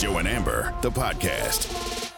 Joe and Amber, the podcast.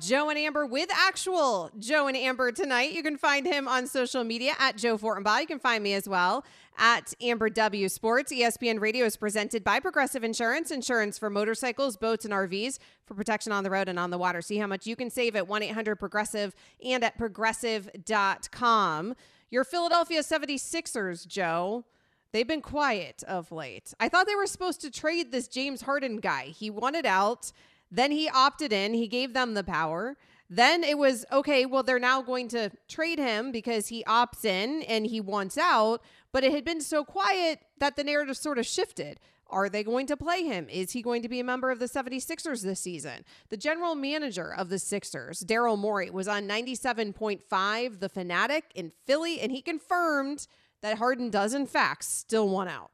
Joe and Amber with actual Joe and Amber tonight. You can find him on social media at Joe Fortenbaugh. You can find me as well at Amber W Sports. ESPN Radio is presented by Progressive Insurance, insurance for motorcycles, boats, and RVs for protection on the road and on the water. See how much you can save at 1 800 Progressive and at progressive.com. Your Philadelphia 76ers, Joe. They've been quiet of late. I thought they were supposed to trade this James Harden guy. He wanted out. Then he opted in. He gave them the power. Then it was okay, well, they're now going to trade him because he opts in and he wants out. But it had been so quiet that the narrative sort of shifted. Are they going to play him? Is he going to be a member of the 76ers this season? The general manager of the Sixers, Daryl Morey, was on 97.5, The Fanatic in Philly, and he confirmed that Harden does, in fact, still want out.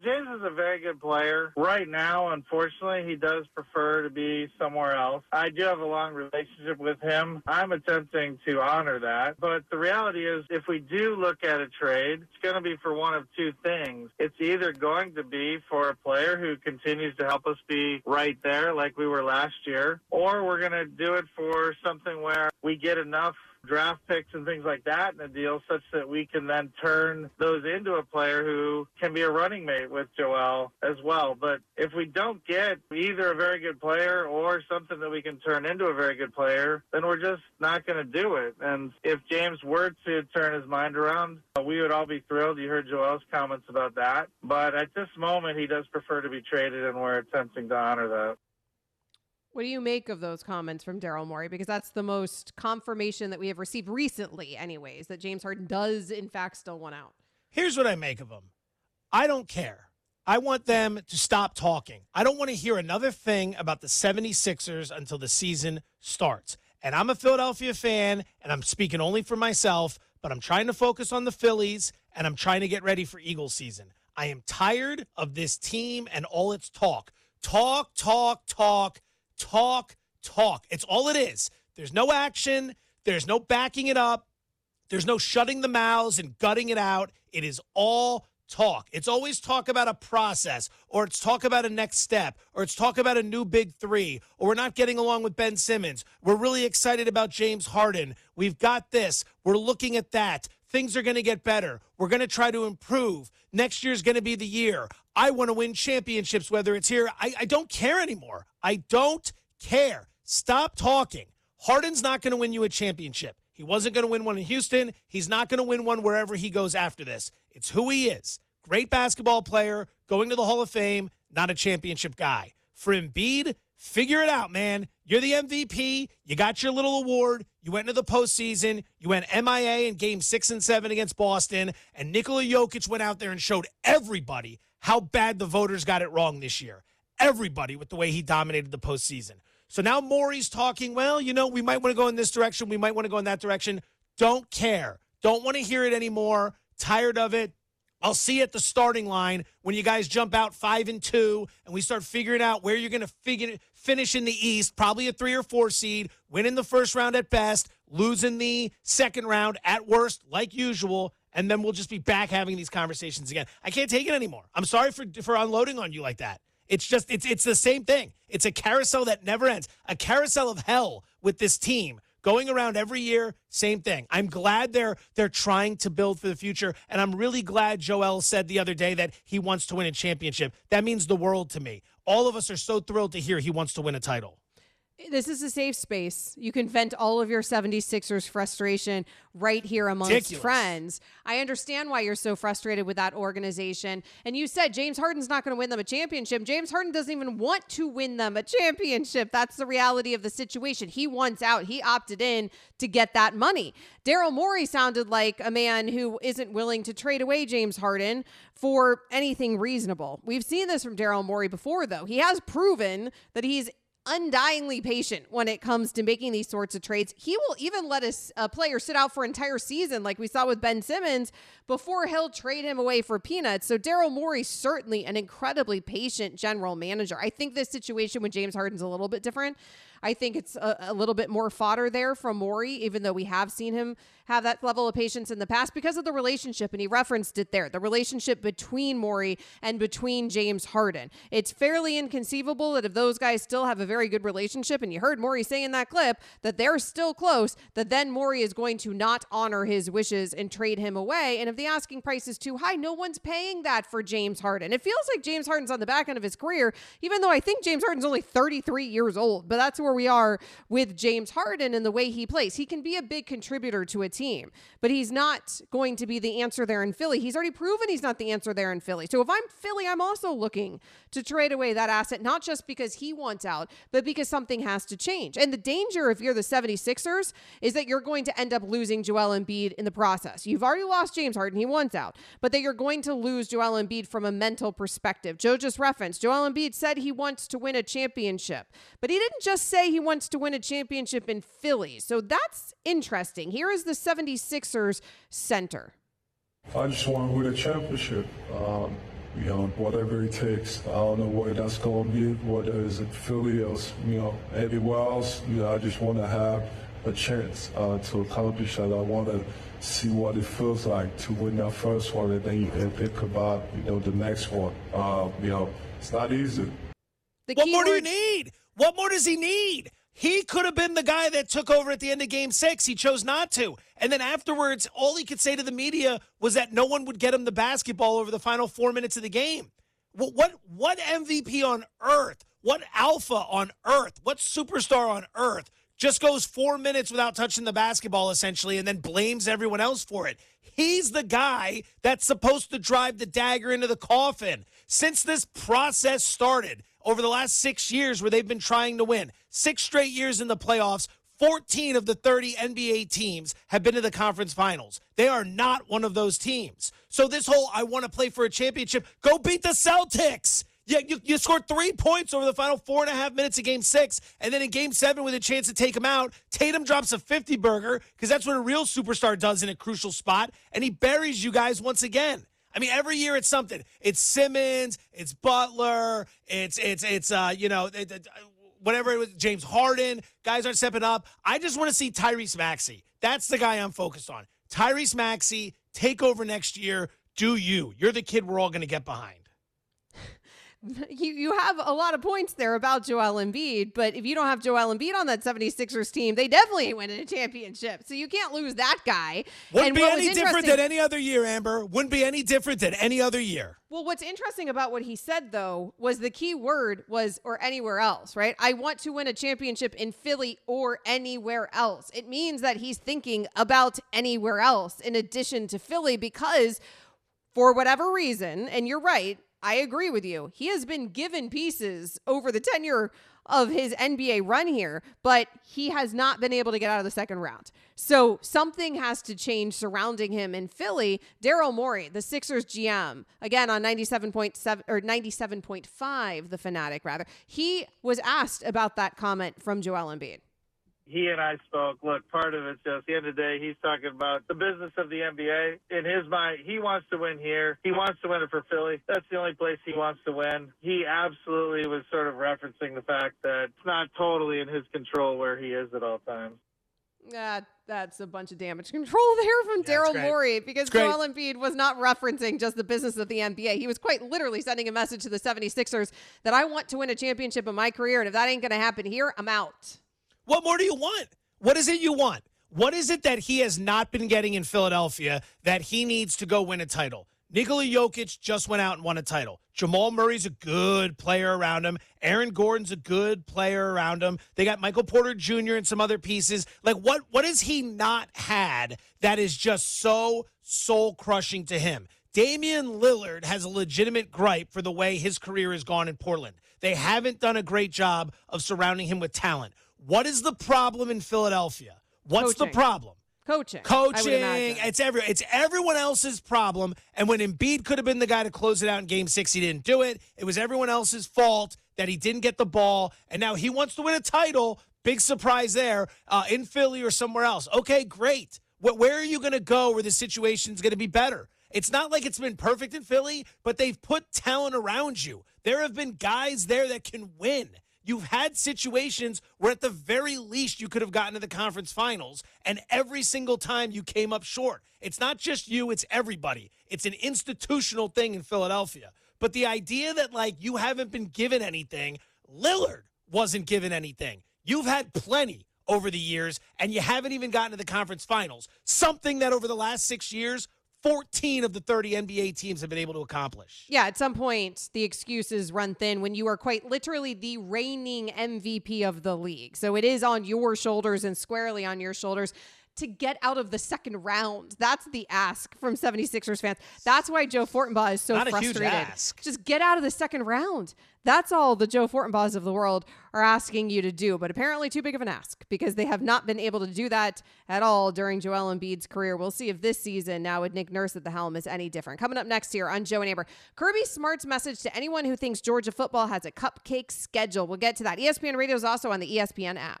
James is a very good player. Right now, unfortunately, he does prefer to be somewhere else. I do have a long relationship with him. I'm attempting to honor that. But the reality is, if we do look at a trade, it's going to be for one of two things. It's either going to be for a player who continues to help us be right there like we were last year, or we're going to do it for something where we get enough draft picks and things like that in a deal such that we can then turn those into a player who can be a running mate with Joel as well. But if we don't get either a very good player or something that we can turn into a very good player, then we're just not going to do it. And if James were to turn his mind around, uh, we would all be thrilled. You heard Joel's comments about that. But at this moment, he does prefer to be traded, and we're attempting to honor that. What do you make of those comments from Daryl Morey? Because that's the most confirmation that we have received recently, anyways, that James Harden does, in fact, still want out. Here's what I make of them I don't care. I want them to stop talking. I don't want to hear another thing about the 76ers until the season starts. And I'm a Philadelphia fan, and I'm speaking only for myself, but I'm trying to focus on the Phillies, and I'm trying to get ready for Eagles season. I am tired of this team and all its talk. Talk, talk, talk talk, talk. It's all it is. There's no action, there's no backing it up, there's no shutting the mouths and gutting it out. It is all talk. It's always talk about a process, or it's talk about a next step, or it's talk about a new big three, or we're not getting along with Ben Simmons. We're really excited about James Harden. We've got this. We're looking at that. Things are going to get better. We're going to try to improve. Next year's going to be the year. I want to win championships, whether it's here. I, I don't care anymore. I don't care. Stop talking. Harden's not going to win you a championship. He wasn't going to win one in Houston. He's not going to win one wherever he goes after this. It's who he is. Great basketball player, going to the Hall of Fame, not a championship guy. For Embiid, figure it out, man. You're the MVP. You got your little award. You went into the postseason. You went MIA in game six and seven against Boston. And Nikola Jokic went out there and showed everybody how bad the voters got it wrong this year. Everybody with the way he dominated the postseason. So now Morey's talking, well, you know, we might want to go in this direction. We might want to go in that direction. Don't care. Don't want to hear it anymore. Tired of it. I'll see you at the starting line when you guys jump out five and two and we start figuring out where you're going to figure finish in the East, probably a three or four seed, winning the first round at best, losing the second round at worst, like usual, and then we'll just be back having these conversations again. I can't take it anymore. I'm sorry for for unloading on you like that. It's just it's it's the same thing. It's a carousel that never ends. A carousel of hell with this team going around every year, same thing. I'm glad they're they're trying to build for the future, and I'm really glad Joel said the other day that he wants to win a championship. That means the world to me. All of us are so thrilled to hear he wants to win a title this is a safe space. You can vent all of your 76ers frustration right here amongst Ridiculous. friends. I understand why you're so frustrated with that organization. And you said James Harden's not going to win them a championship. James Harden doesn't even want to win them a championship. That's the reality of the situation. He wants out. He opted in to get that money. Daryl Morey sounded like a man who isn't willing to trade away James Harden for anything reasonable. We've seen this from Daryl Morey before, though. He has proven that he's undyingly patient when it comes to making these sorts of trades. He will even let a, a player sit out for an entire season, like we saw with Ben Simmons, before he'll trade him away for peanuts. So Daryl Morey certainly an incredibly patient general manager. I think this situation with James Harden's a little bit different. I think it's a, a little bit more fodder there from Morey, even though we have seen him have that level of patience in the past because of the relationship. And he referenced it there the relationship between Morey and between James Harden. It's fairly inconceivable that if those guys still have a very good relationship, and you heard Morey say in that clip that they're still close, that then Morey is going to not honor his wishes and trade him away. And if the asking price is too high, no one's paying that for James Harden. It feels like James Harden's on the back end of his career, even though I think James Harden's only 33 years old. But that's where we are with James Harden and the way he plays. He can be a big contributor to a team, but he's not going to be the answer there in Philly. He's already proven he's not the answer there in Philly. So if I'm Philly, I'm also looking to trade away that asset, not just because he wants out, but because something has to change. And the danger if you're the 76ers is that you're going to end up losing Joel Embiid in the process. You've already lost James Harden, he wants out, but that you're going to lose Joel Embiid from a mental perspective. Joe just referenced Joel Embiid said he wants to win a championship, but he didn't just say he wants to win a championship in Philly. So that's interesting. Here is the 76ers center. I just want to win a championship. Um, you know, whatever it takes. I don't know where that's going to be, whether it's in Philly or, you know, anywhere else. You know, I just want to have a chance uh, to accomplish that. I want to see what it feels like to win that first one and then and think about, you know, the next one. Uh, you know, it's not easy. The What more do you need? What more does he need? He could have been the guy that took over at the end of game six. He chose not to. And then afterwards, all he could say to the media was that no one would get him the basketball over the final four minutes of the game. What what, what MVP on earth, what alpha on earth, what superstar on earth just goes four minutes without touching the basketball essentially and then blames everyone else for it? He's the guy that's supposed to drive the dagger into the coffin. Since this process started over the last six years where they've been trying to win, six straight years in the playoffs, 14 of the 30 NBA teams have been to the conference finals. They are not one of those teams. So, this whole I want to play for a championship, go beat the Celtics. Yeah, you, you scored three points over the final four and a half minutes of game six. And then in game seven, with a chance to take him out, Tatum drops a 50 burger because that's what a real superstar does in a crucial spot. And he buries you guys once again. I mean, every year it's something. It's Simmons, it's Butler, it's it's it's uh, you know, it- it- whatever it was, James Harden. Guys aren't stepping up. I just want to see Tyrese Maxey. That's the guy I'm focused on. Tyrese Maxey, take over next year. Do you? You're the kid we're all going to get behind. you you have a lot of points there about Joel Embiid, but if you don't have Joel Embiid on that 76ers team, they definitely ain't winning a championship. So you can't lose that guy. Wouldn't And be any different than any other year, Amber. Wouldn't be any different than any other year. Well, what's interesting about what he said though was the key word was or anywhere else, right? I want to win a championship in Philly or anywhere else. It means that he's thinking about anywhere else in addition to Philly because for whatever reason, and you're right, I agree with you. He has been given pieces over the tenure of his NBA run here, but he has not been able to get out of the second round. So something has to change surrounding him in Philly. Daryl Morey, the Sixers GM, again on 97.7 or 97.5, the fanatic rather, he was asked about that comment from Joel Embiid. He and I spoke. Look, part of it's just the end of the day, he's talking about the business of the NBA. In his mind, he wants to win here. He wants to win it for Philly. That's the only place he wants to win. He absolutely was sort of referencing the fact that it's not totally in his control where he is at all times. Uh, that's a bunch of damage control there from Yeah, Daryl great. Morey because It's great. Joel Embiid was not referencing just the business of the NBA. He was quite literally sending a message to the 76ers that I want to win a championship in my career. And if that ain't going to happen here, I'm out. What more do you want? What is it you want? What is it that he has not been getting in Philadelphia that he needs to go win a title? Nikola Jokic just went out and won a title. Jamal Murray's a good player around him. Aaron Gordon's a good player around him. They got Michael Porter Jr. and some other pieces. Like what what has he not had that is just so soul crushing to him? Damian Lillard has a legitimate gripe for the way his career has gone in Portland. They haven't done a great job of surrounding him with talent. What is the problem in Philadelphia? What's the problem? Coaching. Coaching. It's every it's everyone else's problem. And when Embiid could have been the guy to close it out in game six, he didn't do it. It was everyone else's fault that he didn't get the ball. And now he wants to win a title. Big surprise there uh, in Philly or somewhere else. Okay, great. Wh- where are you going to go where the situation's going to be better? It's not like it's been perfect in Philly, but they've put talent around you. There have been guys there that can win. You've had situations where, at the very least, you could have gotten to the conference finals, and every single time you came up short. It's not just you, it's everybody. It's an institutional thing in Philadelphia. But the idea that, like, you haven't been given anything, Lillard wasn't given anything. You've had plenty over the years, and you haven't even gotten to the conference finals. Something that over the last six years, 14 of the 30 NBA teams have been able to accomplish. Yeah, at some point, the excuses run thin when you are quite literally the reigning MVP of the league. So it is on your shoulders and squarely on your shoulders to get out of the second round. That's the ask from 76ers fans. That's why Joe Fortenbaugh is so Not frustrated. a huge ask. Just get out of the second round. That's all the Joe Fortenbaughs of the world are asking you to do, but apparently too big of an ask because they have not been able to do that at all during Joel Embiid's career. We'll see if this season, now with Nick Nurse at the helm, is any different. Coming up next here on Joe and Amber, Kirby Smart's message to anyone who thinks Georgia football has a cupcake schedule. We'll get to that. ESPN Radio is also on the ESPN app.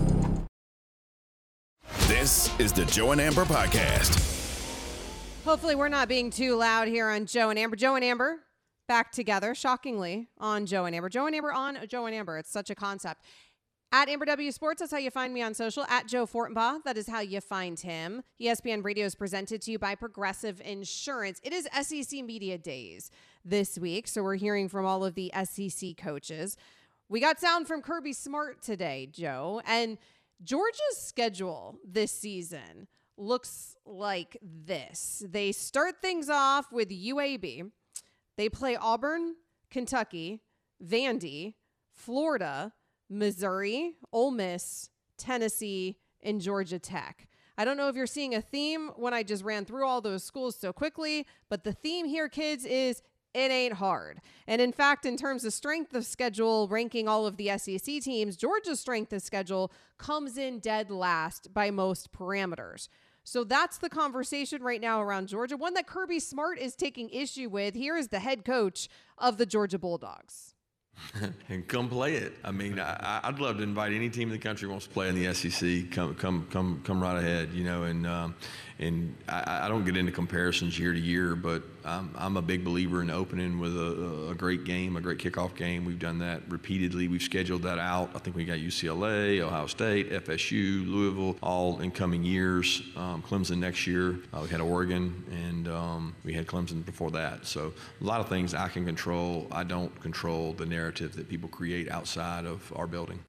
Is the Joe and Amber Podcast. Hopefully, we're not being too loud here on Joe and Amber. Joe and Amber back together, shockingly, on Joe and Amber. Joe and Amber on Joe and Amber. It's such a concept. At Amber W Sports, that's how you find me on social. At Joe Fortenbaugh, that is how you find him. ESPN Radio is presented to you by Progressive Insurance. It is SEC Media Days this week, so we're hearing from all of the SEC coaches. We got sound from Kirby Smart today, Joe, and Georgia's schedule this season looks like this. They start things off with UAB. They play Auburn, Kentucky, Vandy, Florida, Missouri, Ole Miss, Tennessee, and Georgia Tech. I don't know if you're seeing a theme when I just ran through all those schools so quickly, but the theme here, kids, is it ain't hard. And in fact, in terms of strength of schedule, ranking all of the SEC teams, Georgia's strength of schedule comes in dead last by most parameters. So that's the conversation right now around Georgia, one that Kirby Smart is taking issue with. Here is the head coach of the Georgia Bulldogs. and come play it. I mean, I, I'd love to invite any team in the country wants to play in the SEC. Come, come, come, come right ahead. You know, and um, and I, I, don't get into comparisons year to year, but I'm, I'm a big believer in opening with a, a, great game, a great kickoff game. We've done that repeatedly. We've scheduled that out. I think we got UCLA, Ohio State, FSU, Louisville, all in coming years. Um, Clemson next year. Uh, we had Oregon, and um, we had Clemson before that. So a lot of things I can control. I don't control the narrative that people create outside of our building.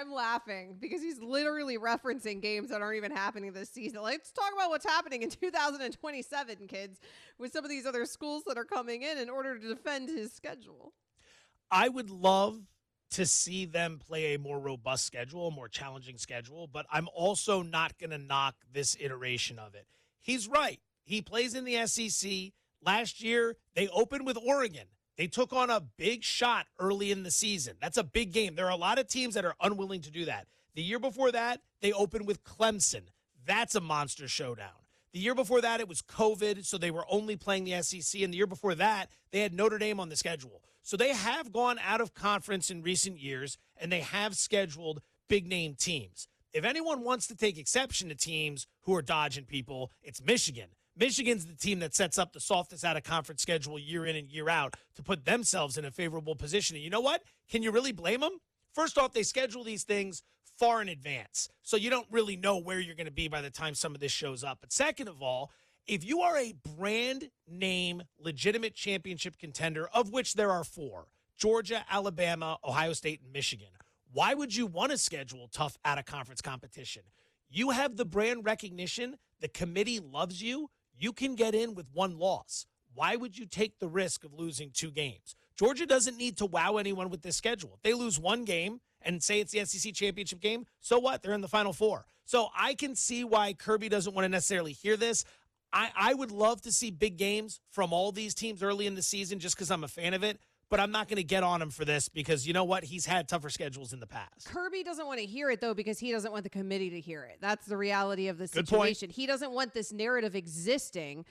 I'm laughing because he's literally referencing games that aren't even happening this season. Let's talk about what's happening in 2027, kids, with some of these other schools that are coming in in order to defend his schedule. I would love to see them play a more robust schedule, a more challenging schedule, but I'm also not going to knock this iteration of it. He's right. He plays in the SEC. Last year, they opened with Oregon. They took on a big shot early in the season. That's a big game. There are a lot of teams that are unwilling to do that. The year before that, they opened with Clemson. That's a monster showdown. The year before that, it was COVID, so they were only playing the SEC. And the year before that, they had Notre Dame on the schedule. So they have gone out of conference in recent years, and they have scheduled big name teams. If anyone wants to take exception to teams who are dodging people, it's Michigan. Michigan's the team that sets up the softest out of conference schedule year in and year out to put themselves in a favorable position. And you know what? Can you really blame them? First off, they schedule these things far in advance. So you don't really know where you're going to be by the time some of this shows up. But second of all, if you are a brand name legitimate championship contender, of which there are four Georgia, Alabama, Ohio State, and Michigan why would you want to schedule tough out of conference competition? You have the brand recognition, the committee loves you, you can get in with one loss. Why would you take the risk of losing two games? Georgia doesn't need to wow anyone with this schedule. If they lose one game and say it's the SEC championship game, so what? They're in the final four. So I can see why Kirby doesn't want to necessarily hear this. I, I would love to see big games from all these teams early in the season just because I'm a fan of it but I'm not going to get on him for this because you know what? He's had tougher schedules in the past. Kirby doesn't want to hear it though because he doesn't want the committee to hear it. That's the reality of the situation. He doesn't want this narrative existing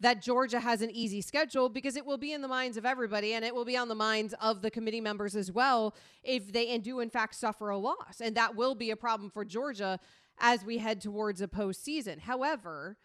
that Georgia has an easy schedule because it will be in the minds of everybody and it will be on the minds of the committee members as well if they and do in fact suffer a loss. And that will be a problem for Georgia as we head towards a postseason. However,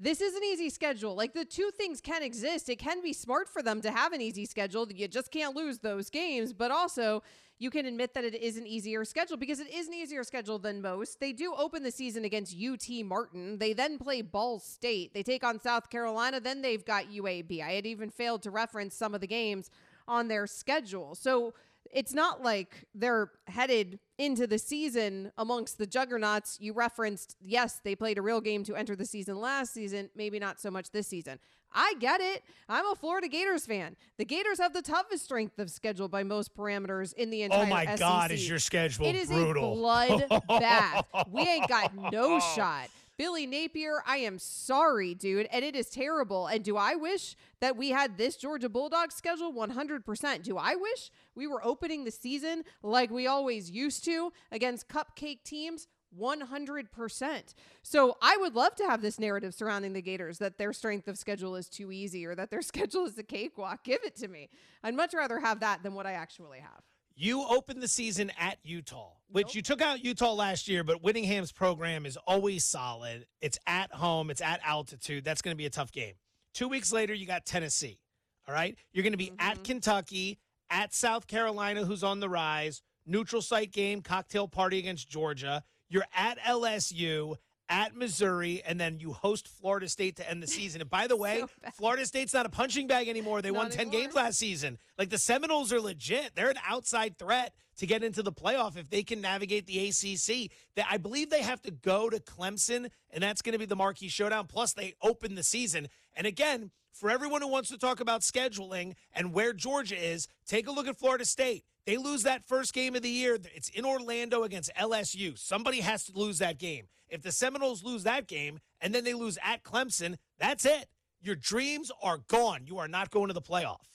this is an easy schedule. Like the two things can exist. It can be smart for them to have an easy schedule. You just can't lose those games, but also you can admit that it is an easier schedule because it is an easier schedule than most. They do open the season against UT Martin. They then play Ball State. They take on South Carolina. Then they've got UAB. I had even failed to reference some of the games on their schedule. So it's not like they're headed into the season amongst the juggernauts. You referenced, yes, they played a real game to enter the season last season, maybe not so much this season. I get it. I'm a Florida Gators fan. The Gators have the toughest strength of schedule by most parameters in the oh entire Oh my SEC. God, is your schedule It is brutal. a bloodbath. we ain't got no shot. Billy Napier, I am sorry, dude, and it is terrible. And do I wish that we had this Georgia Bulldogs schedule 100%? Do I wish we were opening the season like we always used to against cupcake teams? 100%. So I would love to have this narrative surrounding the Gators that their strength of schedule is too easy or that their schedule is a cakewalk. Give it to me. I'd much rather have that than what I actually have. You opened the season at Utah, which you took out Utah last year, but Whittingham's program is always solid. It's at home, it's at altitude. That's going to be a tough game. Two weeks later, you got Tennessee. All right. You're going to be at mm-hmm. Kentucky, at South Carolina, who's on the rise, neutral site game, cocktail party against Georgia. You're at LSU, at Missouri, and then you host Florida State to end the season. And by the way, Florida State's not a punching bag anymore. They won 10 games last season. Like the Seminoles are legit. They're an outside threat to get into the playoff if they can navigate the ACC. That I believe they have to go to Clemson, and that's going to be the marquee showdown. Plus, they open the season. And again, for everyone who wants to talk about scheduling and where Georgia is, take a look at Florida State. They lose that first game of the year. It's in Orlando against LSU. Somebody has to lose that game. If the Seminoles lose that game and then they lose at Clemson, that's it. Your dreams are gone. You are not going to the playoff.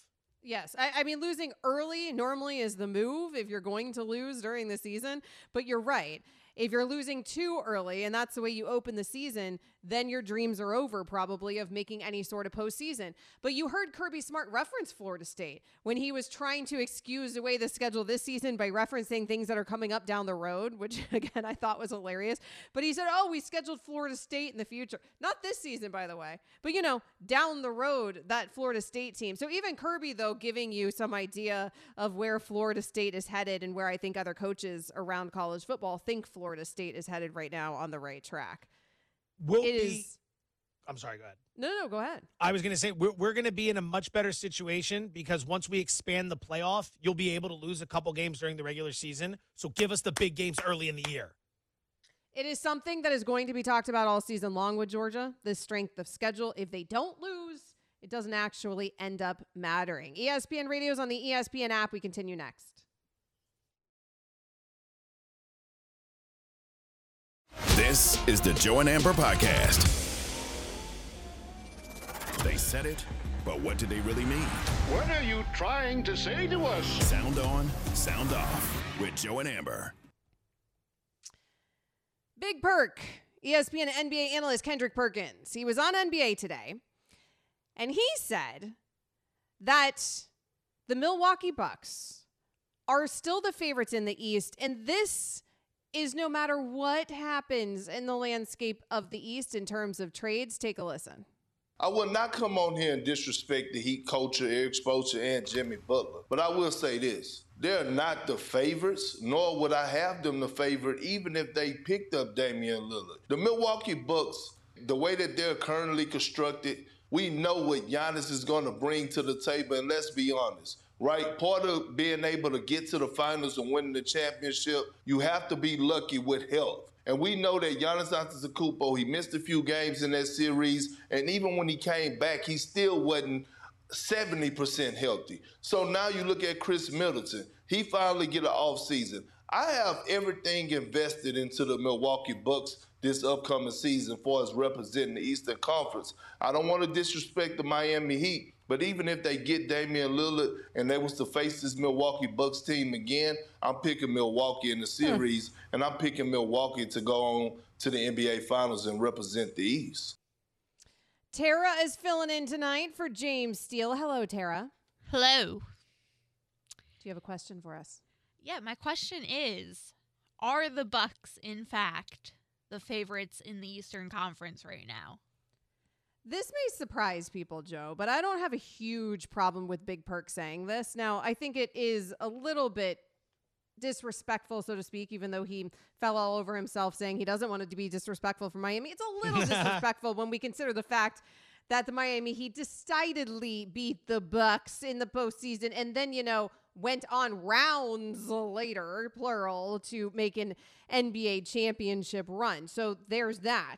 Yes. I, I, mean, losing early normally is the move if you're going to lose during the season. But you're right. If you're losing too early and that's the way you open the season, then your dreams are over probably of making any sort of postseason. But you heard Kirby Smart reference Florida State when he was trying to excuse away the schedule this season by referencing things that are coming up down the road, which again I thought was hilarious. But he said, "Oh, we scheduled Florida State in the future. Not this season, by the way, but you know, down the road that Florida State team." So even Kirby though giving you some idea of where Florida State is headed and where I think other coaches around college football think Florida State is headed right now on the right track. Will It be. is- I'm sorry. Go ahead. No, no, go ahead. I was going to say we're, we're going to be in a much better situation because once we expand the playoff, you'll be able to lose a couple games during the regular season. So give us the big games early in the year. It is something that is going to be talked about all season long with Georgia, the strength of schedule. If they don't lose, it doesn't actually end up mattering. ESPN Radio's on the ESPN app. We continue next. This is the Joe and Amber Podcast. They said it, but what did they really mean? What are you trying to say to us? Sound on, sound off with Joe and Amber. Big perk. ESPN NBA analyst Kendrick Perkins. He was on NBA today, and he said that the Milwaukee Bucks are still the favorites in the East, and this is no matter what happens in the landscape of the East in terms of trades. Take a listen. I will not come on here and disrespect the Heat culture, Erik Spoelstra, and Jimmy Butler. But I will say this. They're not the favorites, nor would I have them the favorite, even if they picked up Damian Lillard. The Milwaukee Bucks, the way that they're currently constructed, we know what Giannis is going to bring to the table. And let's be honest, right? Part of being able to get to the finals and winning the championship, you have to be lucky with health. And we know that Giannis Antetokounmpo, he missed a few games in that series, and even when he came back, he still wasn't 70% healthy. So now you look at Khris Middleton. He finally get an off season. I have everything invested into the Milwaukee Bucks this upcoming season for us representing the Eastern Conference. I don't want to disrespect the Miami Heat, but even if they get Damian Lillard and they was to face this Milwaukee Bucks team again, I'm picking Milwaukee in the hmm. series, and I'm picking Milwaukee to go on to the NBA Finals and represent the East. Tara is filling in tonight for James Steele. Hello, Tara. Hello. Do you have a question for us? Yeah, my question is Are the Bucks, in fact, the favorites in the Eastern Conference right now? This may surprise people, Joe, but I don't have a huge problem with Big Perk saying this. Now, I think it is a little bit disrespectful, so to speak, even though he fell all over himself saying he doesn't want it to be disrespectful for Miami. It's a little disrespectful when we consider the fact that the Miami Heat decidedly beat the Bucks in the postseason and then, you know, went on rounds later, plural, to make an NBA championship run. So there's that.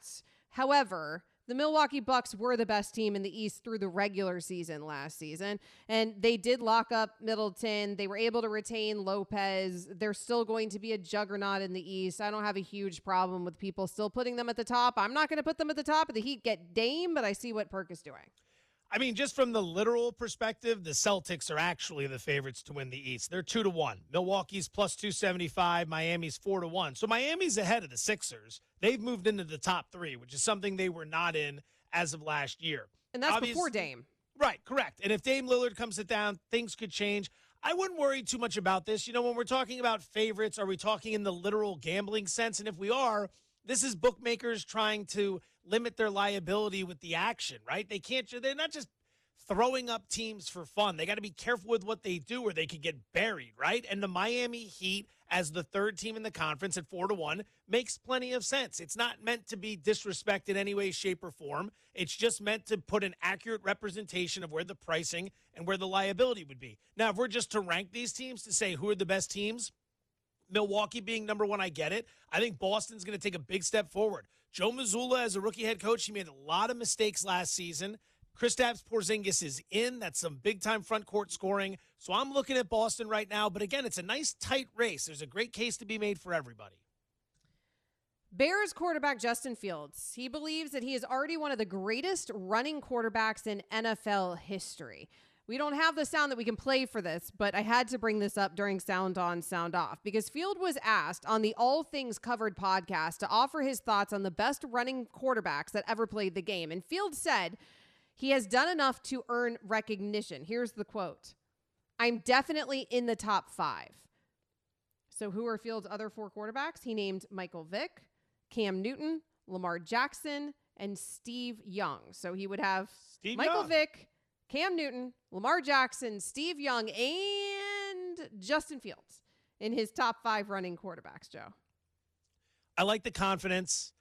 However, the Milwaukee Bucks were the best team in the East through the regular season last season, and they did lock up Middleton. They were able to retain Lopez. They're still going to be a juggernaut in the East. I don't have a huge problem with people still putting them at the top. I'm not going to put them at the top of the Heat get Dame, but I see what Perk is doing. I mean, just from the literal perspective, the Celtics are actually the favorites to win the East. They're two to one. Milwaukee's plus two seventy five. Miami's four to one. So Miami's ahead of the Sixers. They've moved into the top three, which is something they were not in as of last year. And that's Obvious, before Dame. Right, correct. And if Dame Lillard comes it down, things could change. I wouldn't worry too much about this. You know, when we're talking about favorites, are we talking in the literal gambling sense? And if we are, this is bookmakers trying to limit their liability with the action, right? They can't, they're not just throwing up teams for fun. They got to be careful with what they do or they could get buried, right? And the Miami Heat as the third team in the conference at 4 to 1 makes plenty of sense. It's not meant to be disrespect in any way shape or form. It's just meant to put an accurate representation of where the pricing and where the liability would be. Now, if we're just to rank these teams to say who are the best teams, Milwaukee being number 1, I get it. I think Boston's going to take a big step forward. Joe Mazzulla, as a rookie head coach, he made a lot of mistakes last season. Kristaps Porzingis is in. That's some big time front court scoring. So I'm looking at Boston right now. But again, it's a nice tight race. There's a great case to be made for everybody. Bears quarterback Justin Fields. He believes that he is already one of the greatest running quarterbacks in NFL history. We don't have the sound that we can play for this, but I had to bring this up during Sound On, Sound Off because Field was asked on the All Things Covered podcast to offer his thoughts on the best running quarterbacks that ever played the game. And Field said he has done enough to earn recognition. Here's the quote I'm definitely in the top five. So, who are Fields' other four quarterbacks? He named Michael Vick, Cam Newton, Lamar Jackson, and Steve Young. So, he would have Steve Michael Young. Vick, Cam Newton, Lamar Jackson, Steve Young, and Justin Fields in his top five running quarterbacks, Joe. I like the confidence.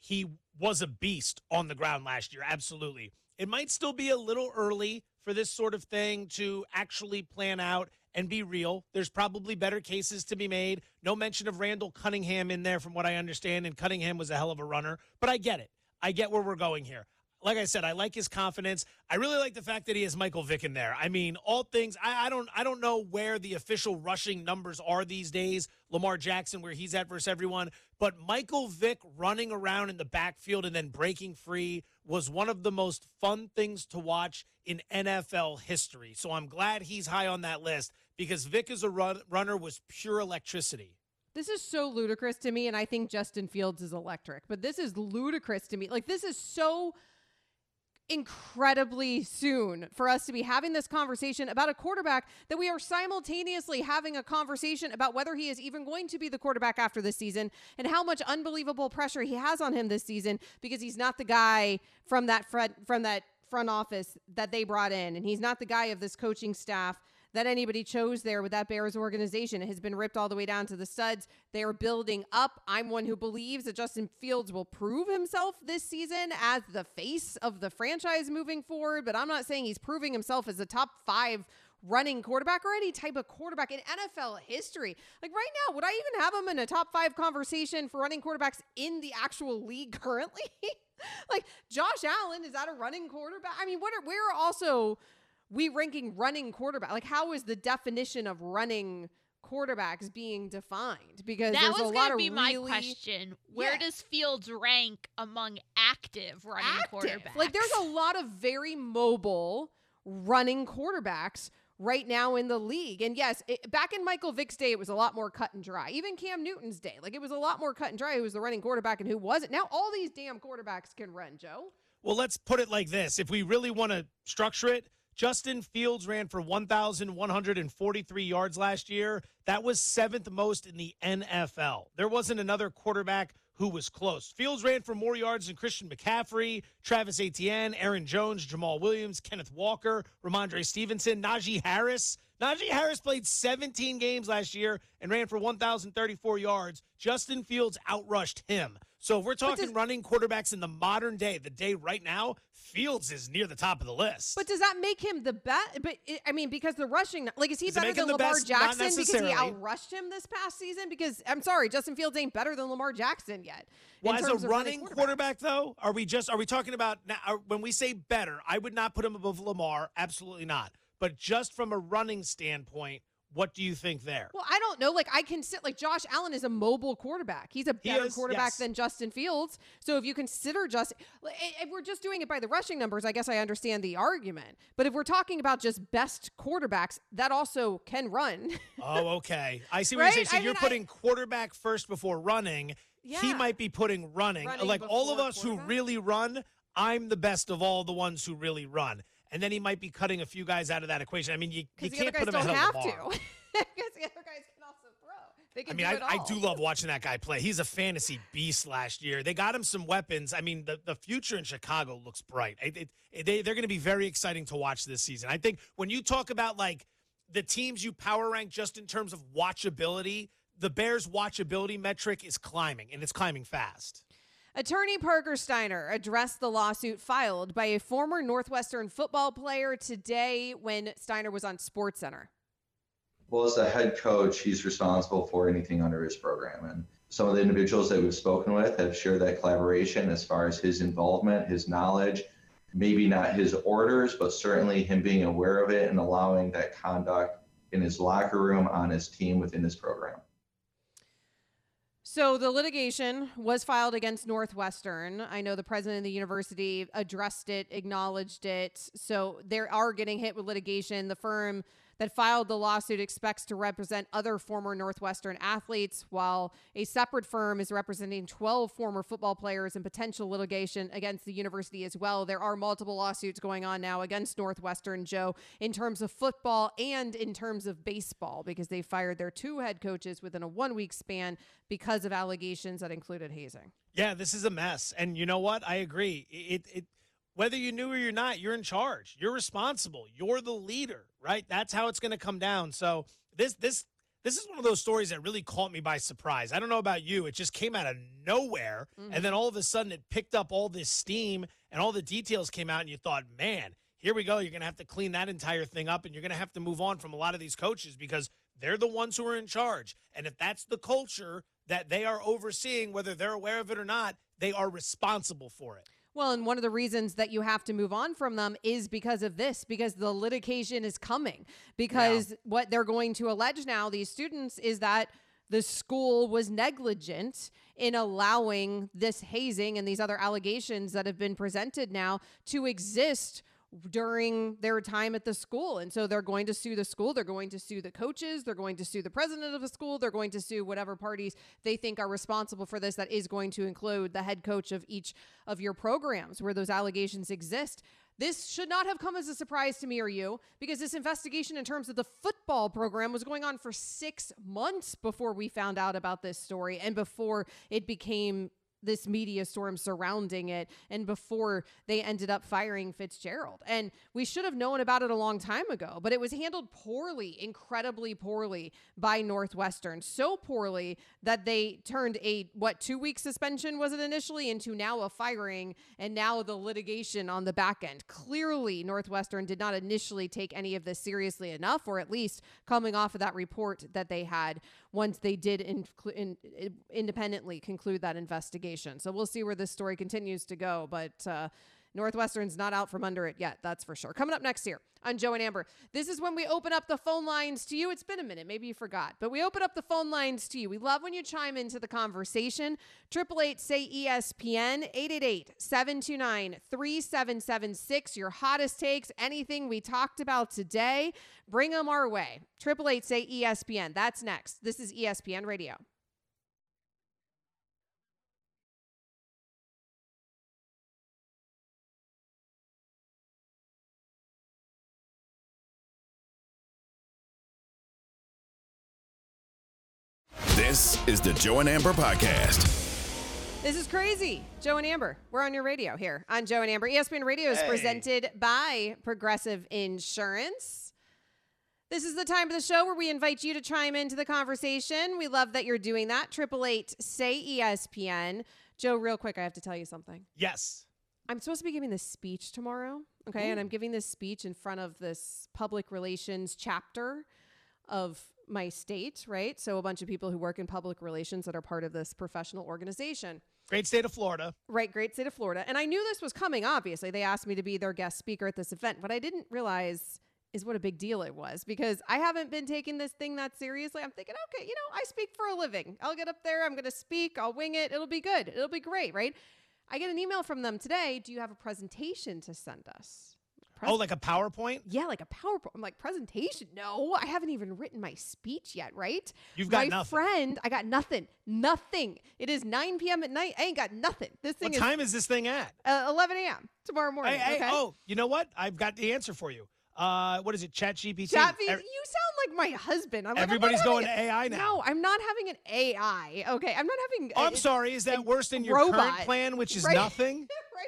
He was a beast on the ground last year. Absolutely. It might still be a little early for this sort of thing to actually plan out and be real. There's probably better cases to be made. No mention of Randall Cunningham in there, from what I understand, and Cunningham was a hell of a runner. But I get it. I get where we're going here like I said, I like his confidence. I really like the fact that he has Michael Vick in there. I mean, all things. I, I, don't. I don't know where the official rushing numbers are these days. Lamar Jackson, where he's at versus everyone, but Michael Vick running around in the backfield and then breaking free was one of the most fun things to watch in NFL history. So I'm glad he's high on that list because Vick as a run, runner was pure electricity. This is so ludicrous to me, and I think Justin Fields is electric, but this is ludicrous to me. Like, this is so incredibly soon for us to be having this conversation about a quarterback that we are simultaneously having a conversation about whether he is even going to be the quarterback after this season and how much unbelievable pressure he has on him this season because he's not the guy from that front from that front office that they brought in. And he's not the guy of this coaching staff that anybody chose there with that Bears organization. It has been ripped all the way down to the studs. They are building up. I'm one who believes that Justin Fields will prove himself this season as the face of the franchise moving forward, but I'm not saying he's proving himself as a top five running quarterback or any type of quarterback in NFL history. Like right now, would I even have him in a top five conversation for running quarterbacks in the actual league currently? like Josh Allen, is that a running quarterback? I mean, what are where are also we ranking running quarterback? Like, how is the definition of running quarterbacks being defined? Because that there's was a lot gonna of be my really, question. Where Yeah. does Fields rank among active running active. quarterbacks? Like, there's a lot of very mobile running quarterbacks right now in the league. And yes, it, back in Michael Vick's day, it was a lot more cut and dry. Even Cam Newton's day, like it was a lot more cut and dry. Who was the running quarterback and who wasn't? Now all these damn quarterbacks can run, Joe. Well, let's put it like this. If we really want to structure it, Justin Fields ran for 1,143 yards last year. That was seventh most in the NFL. There wasn't another quarterback who was close. Fields ran for more yards than Christian McCaffrey, Travis Etienne, Aaron Jones, Jamaal Williams, Kenneth Walker, Rhamondre Stevenson, Najee Harris. Najee Harris played 17 games last year and ran for 1,034 yards. Justin Fields outrushed him. So if we're talking running quarterbacks in the modern day, the day right now, Fields is near the top of the list. But does that make him the best? But it, I mean, because the rushing, like, is he Does better than Lamar best? Jackson because he outrushed him this past season? Because I'm sorry, Justin Fields ain't better than Lamar Jackson yet. in Well, as a of running quarterback, though, are we just are we talking about now? Are, when we say better, I would not put him above Lamar. Absolutely not. But just from a running standpoint, what do you think there? Well, I don't know. Like I can sit like Josh Allen is a mobile quarterback. He's a He better is, quarterback yes. than Justin Fields. So if you consider Justin, if we're just doing it by the rushing numbers, I guess I understand the argument. But if we're talking about just best quarterbacks, that also can run. Oh, okay. I see what Right? you're saying. So I you're mean, I- putting quarterback first before running. Yeah. He might be putting running. Running like all of us who really run, I'm the best of all the ones who really run. And then he might be cutting a few guys out of that equation. I mean, you, you can't put him ahead have of Lamar. to. Because the other guys can also throw. They can I mean, do I, I do love watching that guy play. He's a fantasy beast last year. They got him some weapons. I mean, the, the future in Chicago looks bright. It- it- they, they're going to be very exciting to watch this season. I think when you talk about like the teams you power rank just in terms of watchability, the Bears' watchability metric is climbing, and it's climbing fast. Attorney Parker Stinar addressed the lawsuit filed by a former Northwestern football player today when Steiner was on SportsCenter. Well, as the head coach, he's responsible for anything under his program. And some of the individuals that we've spoken with have shared that collaboration as far as his involvement, his knowledge, maybe not his orders, but certainly him being aware of it and allowing that conduct in his locker room, on his team, within his program. So the litigation was filed against Northwestern. I know the president of the university addressed it, acknowledged it. So they are getting hit with litigation. The firm that filed the lawsuit expects to represent other former Northwestern athletes, while a separate firm is representing 12 former football players in potential litigation against the university as well. There are multiple lawsuits going on now against Northwestern, Joe, in terms of football and in terms of baseball, because they fired their two head coaches within a one week span because of allegations that included hazing. Yeah, this is a mess. And you know what? I agree. It, it whether you knew or you're not, you're in charge. You're responsible. You're the leader, right? That's how it's going to come down. So this this this is one of those stories that really caught me by surprise. I don't know about you. It just came out of nowhere. And mm-hmm. then all of a sudden it picked up all this steam and all the details came out and you thought, man, here we go. You're going to have to clean that entire thing up and you're going to have to move on from a lot of these coaches because they're the ones who are in charge. And if that's the culture that they are overseeing, whether they're aware of it or not, they are responsible for it. Well, and one of the reasons that you have to move on from them is because of this, because the litigation is coming. Because what they're going to allege now, these students, is that the school was negligent in allowing this hazing and these other allegations that have been presented now to exist during their time at the school. And so they're going to sue the school, they're going to sue the coaches, they're going to sue the president of the school, they're going to sue whatever parties they think are responsible for this. That is going to include the head coach of each of your programs where those allegations exist. This should not have come as a surprise to me or you because this investigation, in terms of the football program, was going on for six months before we found out about this story and before it became this media storm surrounding it and before they ended up firing Fitzgerald. And we should have known about it a long time ago, but it was handled poorly, incredibly poorly by Northwestern. So poorly that they turned a what 2 week suspension was it initially into now a firing and now the litigation on the back end. Clearly Northwestern did not initially take any of this seriously enough or at least coming off of that report that they had once they did in, in, independently conclude that investigation. So we'll see where this story continues to go. But uh, Northwestern's not out from under it yet, that's for sure. Coming up next year on Joe and Amber, this is when we open up the phone lines to you. It's been a minute, maybe you forgot, but we open up the phone lines to you. We love when you chime into the conversation. Triple eight say ESPN 888 729 3776. Your hottest takes, anything we talked about today, bring them our way. Triple eight say ESPN. That's next. This is ESPN Radio. This is the Joe and Amber Podcast. This is crazy. Joe and Amber, we're on your radio here on Joe and Amber. ESPN Radio is Hey. presented by Progressive Insurance. This is the time of the show where we invite you to chime into the conversation. We love that you're doing that. Triple eight say E ESPN. Joe, real quick, I have to tell you something. Yes. I'm supposed to be giving this speech tomorrow. Okay. And I'm giving this speech in front of this public relations chapter of my state, right? So a bunch of people who work in public relations that are part of this professional organization. Great state of Florida. Right, great state of Florida. And I knew this was coming, obviously. They asked me to be their guest speaker at this event. What I didn't realize is what a big deal it was because I haven't been taking this thing that seriously. I'm thinking, okay, you know, I speak for a living. I'll get up there, I'm going to speak, I'll wing it. It'll be good. It'll be great, right? I get an email from them today. Do you have a presentation to send us? Oh, like a PowerPoint? Yeah, like a PowerPoint. I'm like, presentation? No, I haven't even written my speech yet, right? You've got my nothing. friend, I got nothing. Nothing. It is 9 p.m. at night. I ain't got nothing. This thing What is time is this thing at? uh, 11 a.m. tomorrow morning. Hey, hey, okay? oh, you know what? I've got the answer for you. Uh, what is it? Chat GPT. Chat feed- you sound like my husband. I'm like, Everybody's going to AI now. No, I'm not having an AI. Okay, I'm not having. Oh, I'm sorry. Is that worse than your robot. current plan, which is Right. nothing? right.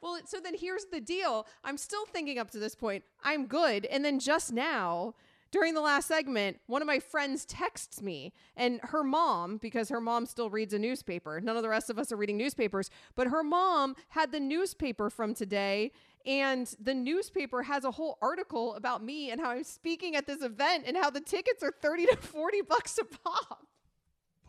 Well, so then here's the deal. I'm still thinking up to this point, I'm good. And then just now, during the last segment, one of my friends texts me, and her mom, because her mom still reads a newspaper, none of the rest of us are reading newspapers, but her mom had the newspaper from today. And the newspaper has a whole article about me and how I'm speaking at this event and how the tickets are 30 to 40 bucks a pop.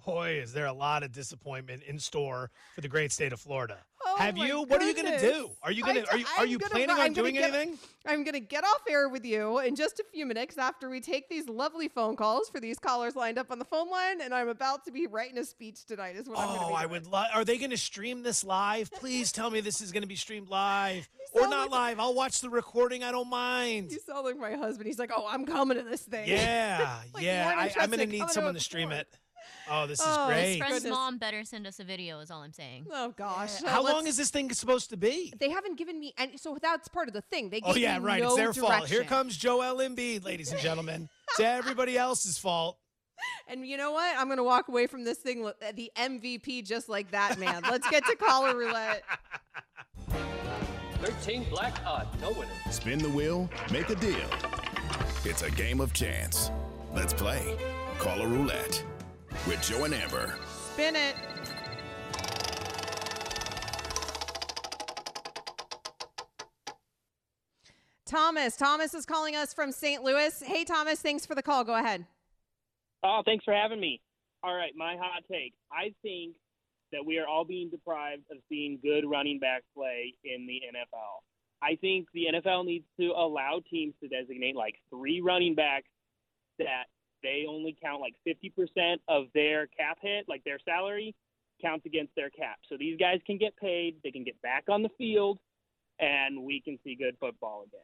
Boy, is there a lot of disappointment in store for the great state of Florida. Oh Have you? What are you going to do? Are you going to? Are you? Are you gonna planning on doing get- anything? I'm going to get off air with you in just a few minutes after we take these lovely phone calls for these callers lined up on the phone line, and I'm about to be writing a speech tonight. Is what I'm going to Oh. I would love. Are they going to stream this live? Please tell me this is going to be streamed live or not live. I'll watch the recording. I don't mind. You sound like my husband. He's like, "Oh, I'm coming to this thing." Yeah, Like, yeah. I, I'm going to need come to someone to stream it. Oh, this is Oh, great. His friend's Goodness. mom better send us a video. Is all I'm saying. Oh gosh. How Uh, long let's- is this thing supposed to be? They haven't given me any. So that's part of the thing. They Oh yeah, me right. no it's their fault. Here comes Joel Embiid, ladies and gentlemen. it's everybody else's fault. And you know what? I'm going to walk away from this thing the MVP just like that, man. Let's get to caller roulette. 13 black odd, no winner. Spin the wheel, make a deal. It's a game of chance. Let's play. Caller Roulette with Joe and Amber. Spin it. Thomas. Thomas is calling us from St. Louis. Hey, Thomas. Thanks for the call. Go ahead. Oh, thanks for having me. All right, my hot take. I think that we are all being deprived of seeing good running back play in the NFL. I think the NFL needs to allow teams to designate like three running backs that they only count like 50% of their cap hit, like their salary, counts against their cap. So these guys can get paid, they can get back on the field, and we can see good football again.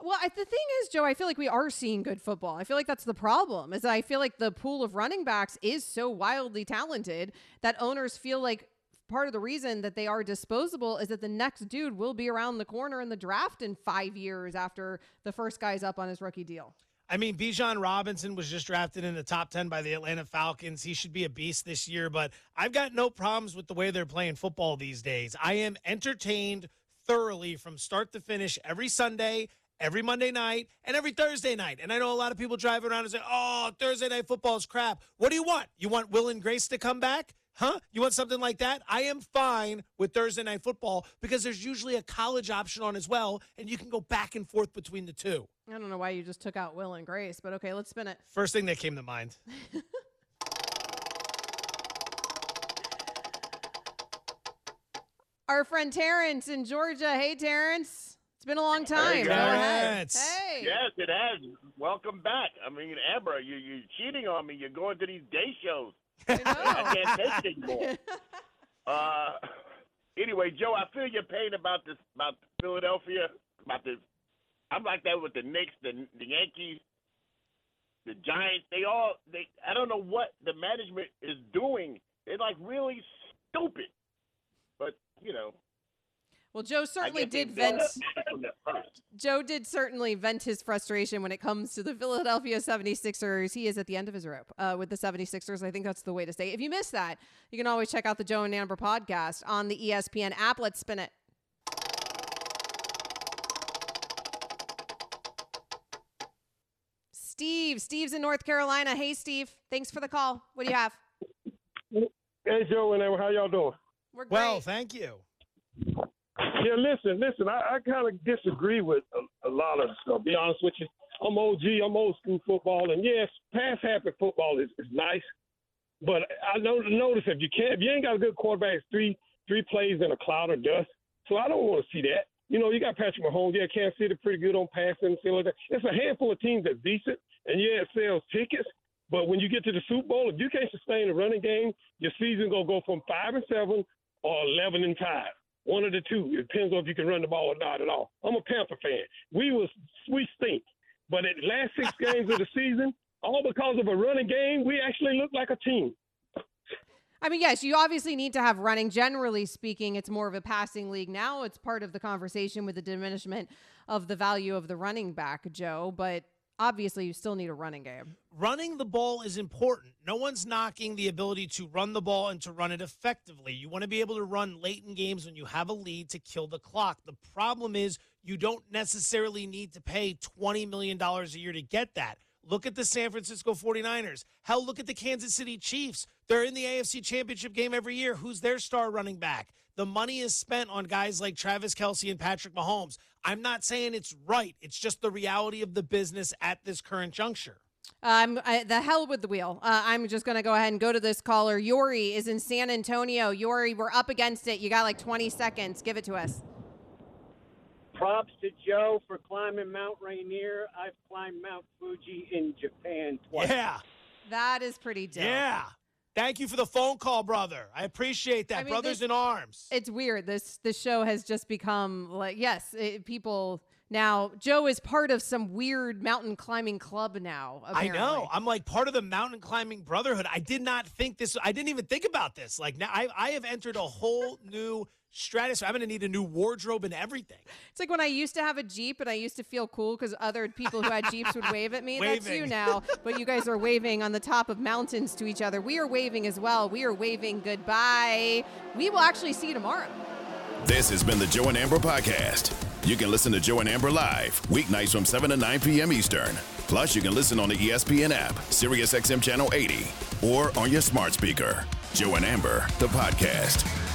Well, the thing is, Joe, I feel like we are seeing good football. I feel like that's the problem. Is that I feel like the pool of running backs is so wildly talented that owners feel like part of the reason that they are disposable is that the next dude will be around the corner in the draft in five years after the first guy's up on his rookie deal. I mean, Bijan Robinson was just drafted in the top 10 by the Atlanta Falcons. He should be a beast this year, but I've got no problems with the way they're playing football these days. I am entertained thoroughly from start to finish every Sunday, every Monday night, and every Thursday night. And I know a lot of people drive around and say, oh, Thursday night football is crap. What do you want? You want Will and Grace to come back? Huh? You want something like that? I am fine with Thursday night football because there's usually a college option on as well, and you can go back and forth between the two. I don't know why you just took out Will and Grace, but okay, let's spin it. First thing that came to mind. Our friend Terrence in Georgia. Hey, Terrence. It's been a long time. Hey, Go ahead. Terrence. Hey. Yes, it has. Welcome back. I mean, Amber, you you cheating on me. You're going to these day shows. I can't take it anymore. Uh, anyway, Joe, I feel your pain about this about Philadelphia, about the. I'm like that with the Knicks, the the Yankees, the Giants. They all they. I don't know what the management is doing. They're like really stupid. But you know, Well, Joe certainly did vent. up from the first. Joe did certainly vent his frustration when it comes to the Philadelphia 76ers. He is at the end of his rope uh, with the 76ers. I think that's the way to say. it. If you missed that, you can always check out the Joe and Amber podcast on the ESPN app. Let's spin it. Steve, Steve's in North Carolina. Hey, Steve. Thanks for the call. What do you have? Hey, Joe and how y'all doing? We're great. Well, thank you. Yeah, listen, listen. I, I kind of disagree with a, a lot of stuff. Be honest with you. I'm OG. I'm old school football, and yes, pass happy football is, is nice. But I know notice if you can't, if you ain't got a good quarterback, it's three three plays in a cloud of dust. So I don't want to see that. You know, you got Patrick Mahomes. Yeah, Kansas City pretty good on passing and stuff like that. It's a handful of teams that's decent, and yeah, it sells tickets. But when you get to the Super Bowl, if you can't sustain a running game, your season gonna go from five and seven or eleven and five. One of the two. It depends on if you can run the ball or not at all. I'm a Panther fan. We was we stink, but at last six games of the season, all because of a running game, we actually look like a team. I mean, yes, you obviously need to have running. Generally speaking, it's more of a passing league now. It's part of the conversation with the diminishment of the value of the running back, Joe. But obviously, you still need a running game. running the ball is important. No one's knocking the ability to run the ball and to run it effectively. You want to be able to run late in games when you have a lead to kill the clock. The problem is you don't necessarily need to pay $20 million a year to get that. Look at the San Francisco 49ers. Hell, look at the Kansas City Chiefs. They're in the AFC Championship game every year. Who's their star running back? The money is spent on guys like Travis Kelce and Patrick Mahomes. I'm not saying it's right. It's just the reality of the business at this current juncture. Um, I, the hell with the wheel. Uh, I'm just going to go ahead and go to this caller. Yori is in San Antonio. Yori, we're up against it. You got like 20 seconds. Give it to us. Props to Joe for climbing Mount Rainier. I've climbed Mount Fuji in Japan twice. Yeah. That is pretty dope. Yeah. Thank you for the phone call, brother. I appreciate that. I mean, Brothers this- in arms. It's weird. This this show has just become like yes, it, people now. Joe is part of some weird mountain climbing club now. I know. I'm like part of the mountain climbing brotherhood. I did not think this. I didn't even think about this. Like now, I, I have entered a whole new stratosphere. I'm going to need a new wardrobe and everything. It's like when I used to have a Jeep and I used to feel cool because other people who had Jeeps would wave at me. That's you now. But you guys are waving on the top of mountains to each other. We are waving as well. We are waving goodbye. We will actually see you tomorrow. This has been the Joe and Amber Podcast. You can listen to Joe and Amber live weeknights from 7 to 9 p.m. Eastern. Plus, you can listen on the ESPN app, SiriusXM Channel 80, or on your smart speaker. Joe and Amber, the podcast.